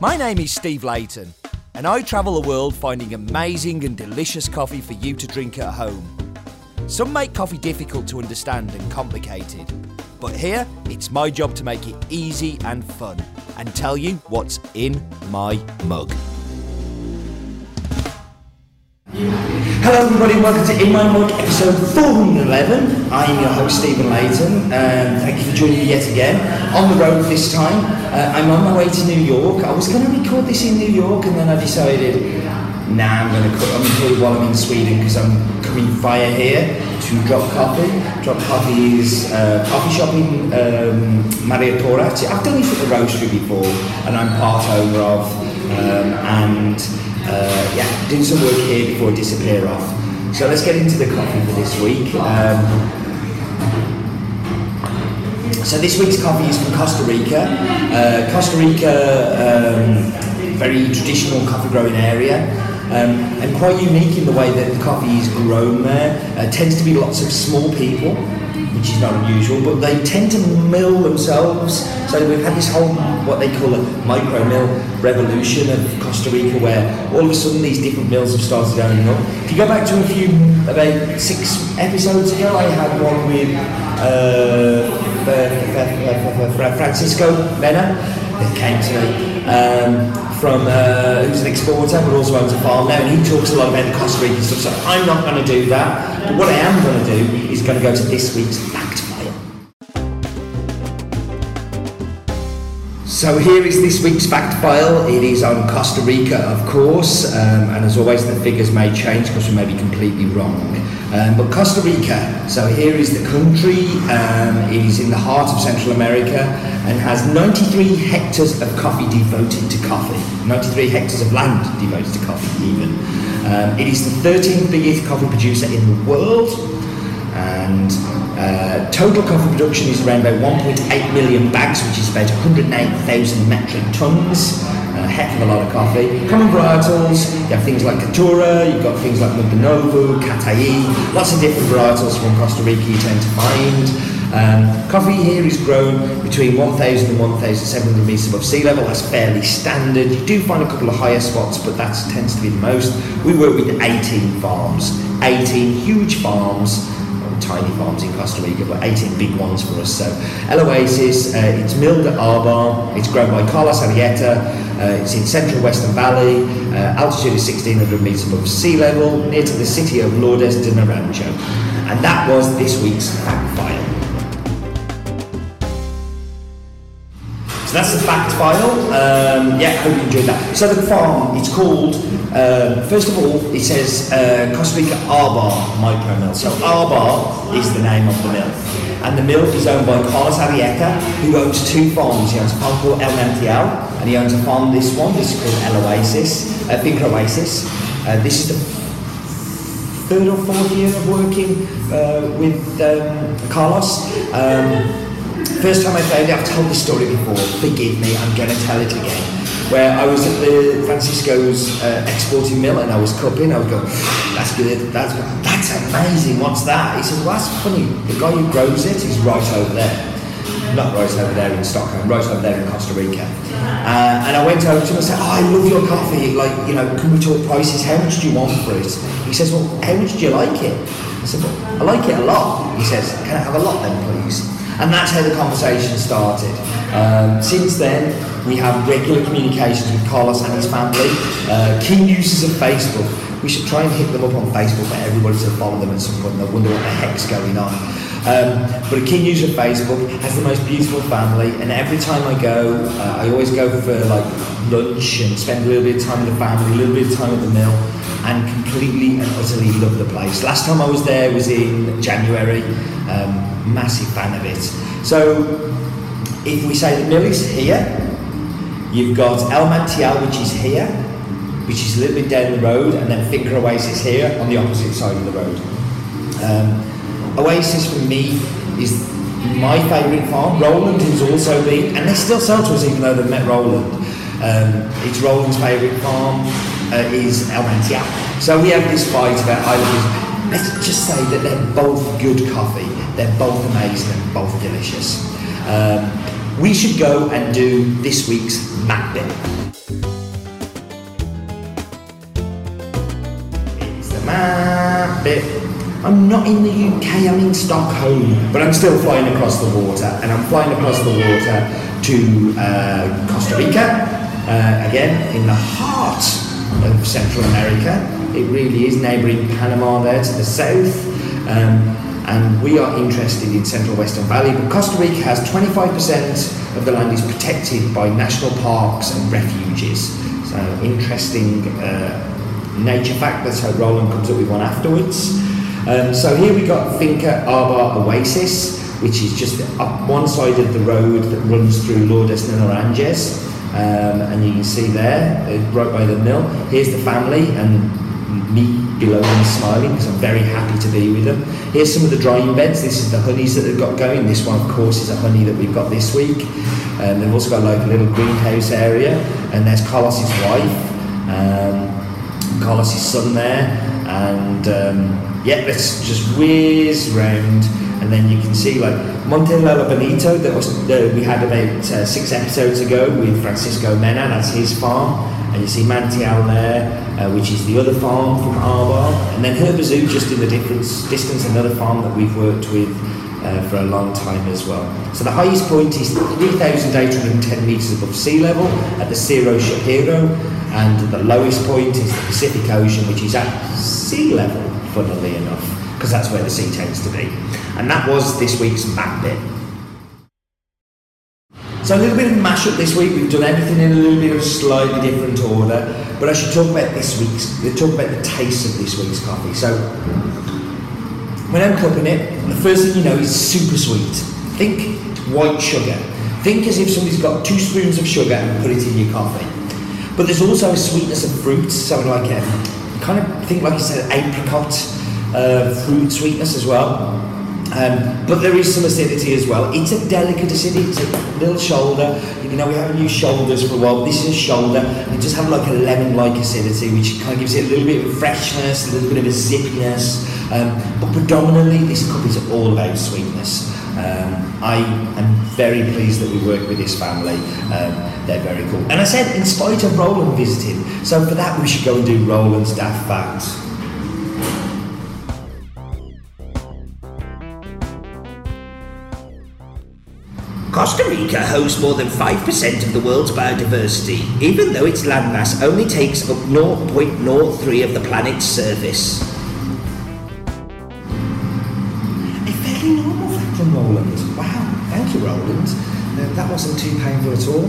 My name is Steve Leighton, and I travel the world finding amazing and delicious coffee for you to drink at home. Some make coffee difficult to understand and complicated, but here it's my job to make it easy and fun and tell you what's in my mug. Hello everybody, welcome to In My Mug episode 411. I'm your host Stephen Leighton. Um, thank you for joining me yet again. On the road this time. Uh, I'm on my way to New York. I was going to record this in New York and then I decided, nah, I'm going to. I'm while I'm in Sweden because I'm coming via here to Drop Coffee. Drop Coffee is a coffee shop in um. I've done this at the roastery before and I'm part owner of. Um, and uh, yeah, do some work here before I disappear off. So let's get into the coffee for this week. Um, so this week's coffee is from Costa Rica. Uh, Costa Rica, um, very traditional coffee growing area. Um, and quite unique in the way that the coffee is grown there. Uh, tends to be lots of small people, which is not unusual, but they tend to mill themselves. So we've had this whole, what they call a micro mill revolution of Costa Rica, where all of a sudden these different mills have started opening up. If you go back to a few, about six episodes ago, I had one with uh, Francisco Mena that came to me. Um, from uh, who's an exporter but also owns a farm now, and he talks a lot about the Costa Rican stuff. So I'm not going to do that. But what I am going to do is going to go to this week's file. So here is this week's fact file. It is on Costa Rica, of course, um, and as always, the figures may change because we may be completely wrong. Um, but Costa Rica, so here is the country. Um, it is in the heart of Central America and has 93 hectares of coffee devoted to coffee. 93 hectares of land devoted to coffee, even. Um, it is the 13th biggest coffee producer in the world, and uh, total coffee production is around about 1.8 million bags, which is about 108,000 metric tons. A heck of a lot of coffee. Common varietals, you have things like Caturra, you've got things like Mundanovo, Catuai, lots of different varietals from Costa Rica you tend to find. Um, coffee here is grown between 1,000 and 1,700 metres above sea level. That's fairly standard. You do find a couple of higher spots, but that tends to be the most. We work with 18 farms, 18 huge farms tiny farms in Costa Rica, but 18 big ones for us. So El Oasis, uh, it's milled at Arbar, it's grown by Carlos Arrieta, uh, it's in central Western Valley, uh, altitude is 1600 metres above sea level, near to the city of Lourdes de Naranjo. And that was this week's that's the fact file. Um, yeah, hope you enjoyed that. So the farm, it's called, um, first of all, it says uh, Costa Rica Arbar Micro Mill. So Arbar is the name of the mill. And the mill is owned by Carlos Arrieta, who owns two farms. He owns a farm called El Mantial, and he owns a farm, this one, this is called El Oasis, uh, Finca Oasis. Uh, this is the third or fourth year of working uh, with um, Carlos. Um, First time I found it, I've told the story before, forgive me, I'm going to tell it again. Where I was at the Francisco's uh, exporting mill and I was cupping, I was going, that's good, that's good, that's amazing, what's that? He said, well, that's funny, the guy who grows it is right over there. Not right over there in Stockholm, right over there in Costa Rica. Uh, and I went over to him and said, oh, I love your coffee, like, you know, can we talk prices? How much do you want for it? He says, well, how much do you like it? I said, well, I like it a lot. He says, can I have a lot then, please? And that's how the conversation started. Um, since then, we have regular communications with Carlos and his family, uh, keen users of Facebook. We should try and hit them up on Facebook for everybody to follow them at some point. They'll wonder what the heck's going on. Um, but a keen user of Facebook has the most beautiful family, and every time I go, uh, I always go for like lunch and spend a little bit of time with the family, a little bit of time at the mill, and completely and utterly love the place. Last time I was there was in January. Um, massive fan of it. So if we say the mill is here, you've got El Mantial, which is here, which is a little bit down the road, and then Finca Oasis here on the opposite side of the road. Um, Oasis for me is my favourite farm. Roland has also been, and they still sell to us even though they've met Roland. Um, it's Roland's favourite farm uh, is El Mantial. So we have this fight about either. Let's just say that they're both good coffee. They're both amazing and both delicious. Um, we should go and do this week's map bit. It's the map bit. I'm not in the UK, I'm in Stockholm, but I'm still flying across the water, and I'm flying across the water to uh, Costa Rica, uh, again in the heart of Central America. It really is neighbouring Panama there to the south. Um, and we are interested in Central Western Valley, but Costa Rica has 25% of the land is protected by national parks and refuges. So interesting uh, nature fact. That's how Roland comes up with one afterwards. Um, so here we got Finca Arbar Oasis, which is just up one side of the road that runs through Lourdes de Naranjo. Um, and you can see there, uh, right by the mill, here's the family and me below them smiling because I'm very happy to be with them. Here's some of the drying beds. This is the honeys that they've got going. This one, of course, is a honey that we've got this week. And they've also got like a little greenhouse area. And there's Carlos's wife, um, Carlos's son there. And um, yeah, let's just whiz round. And then you can see like Monte Llano Bonito that was we had about uh, six episodes ago with Francisco Mena. That's his farm. And you see Mantial there, uh, which is the other farm from Arbar. And then Herbazu, just in the difference, distance, another farm that we've worked with uh, for a long time as well. So the highest point is 3,810 metres above sea level at the Cerro Chirripó, and the lowest point is the Pacific Ocean, which is at sea level, funnily enough, because that's where the sea tends to be. And that was this week's map bit. So a little bit of mashup this week. We've done everything in a little bit of slightly different order, but I should talk about this week's. Talk about the taste of this week's coffee. So when I'm cupping it, the first thing you know is super sweet. Think white sugar. Think as if somebody's got two spoons of sugar and put it in your coffee. But there's also a sweetness of fruit, so like a kind of think like you said apricot uh, fruit sweetness as well. Um, but there is some acidity as well. It's a delicate acidity. It's a little shoulder. You know, we haven't used shoulders for a while. This is a shoulder. It just have like a lemon-like acidity, which kind of gives it a little bit of freshness, a little bit of a zippiness. Um, but predominantly, this cup is all about sweetness. Um, I am very pleased that we work with this family. Um, they're very cool. And I said, in spite of Roland visiting, so for that we should go and do Roland's Daft Facts. Costa Rica hosts more than 5% of the world's biodiversity, even though its landmass only takes up 0.03 of the planet's surface. A fairly normal fact from Roland. Wow, thank you, Roland. Uh, that wasn't too painful at all.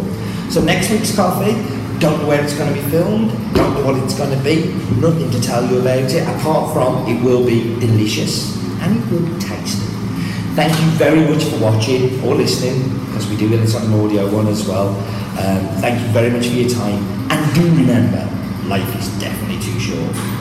So next week's coffee, don't know where it's going to be filmed, don't know what it's going to be, nothing to tell you about it, apart from it will be delicious and it will be tasty. Thank you very much for watching or listening, because we do this on an audio one as well. Um, thank you very much for your time, and do remember, life is definitely too short.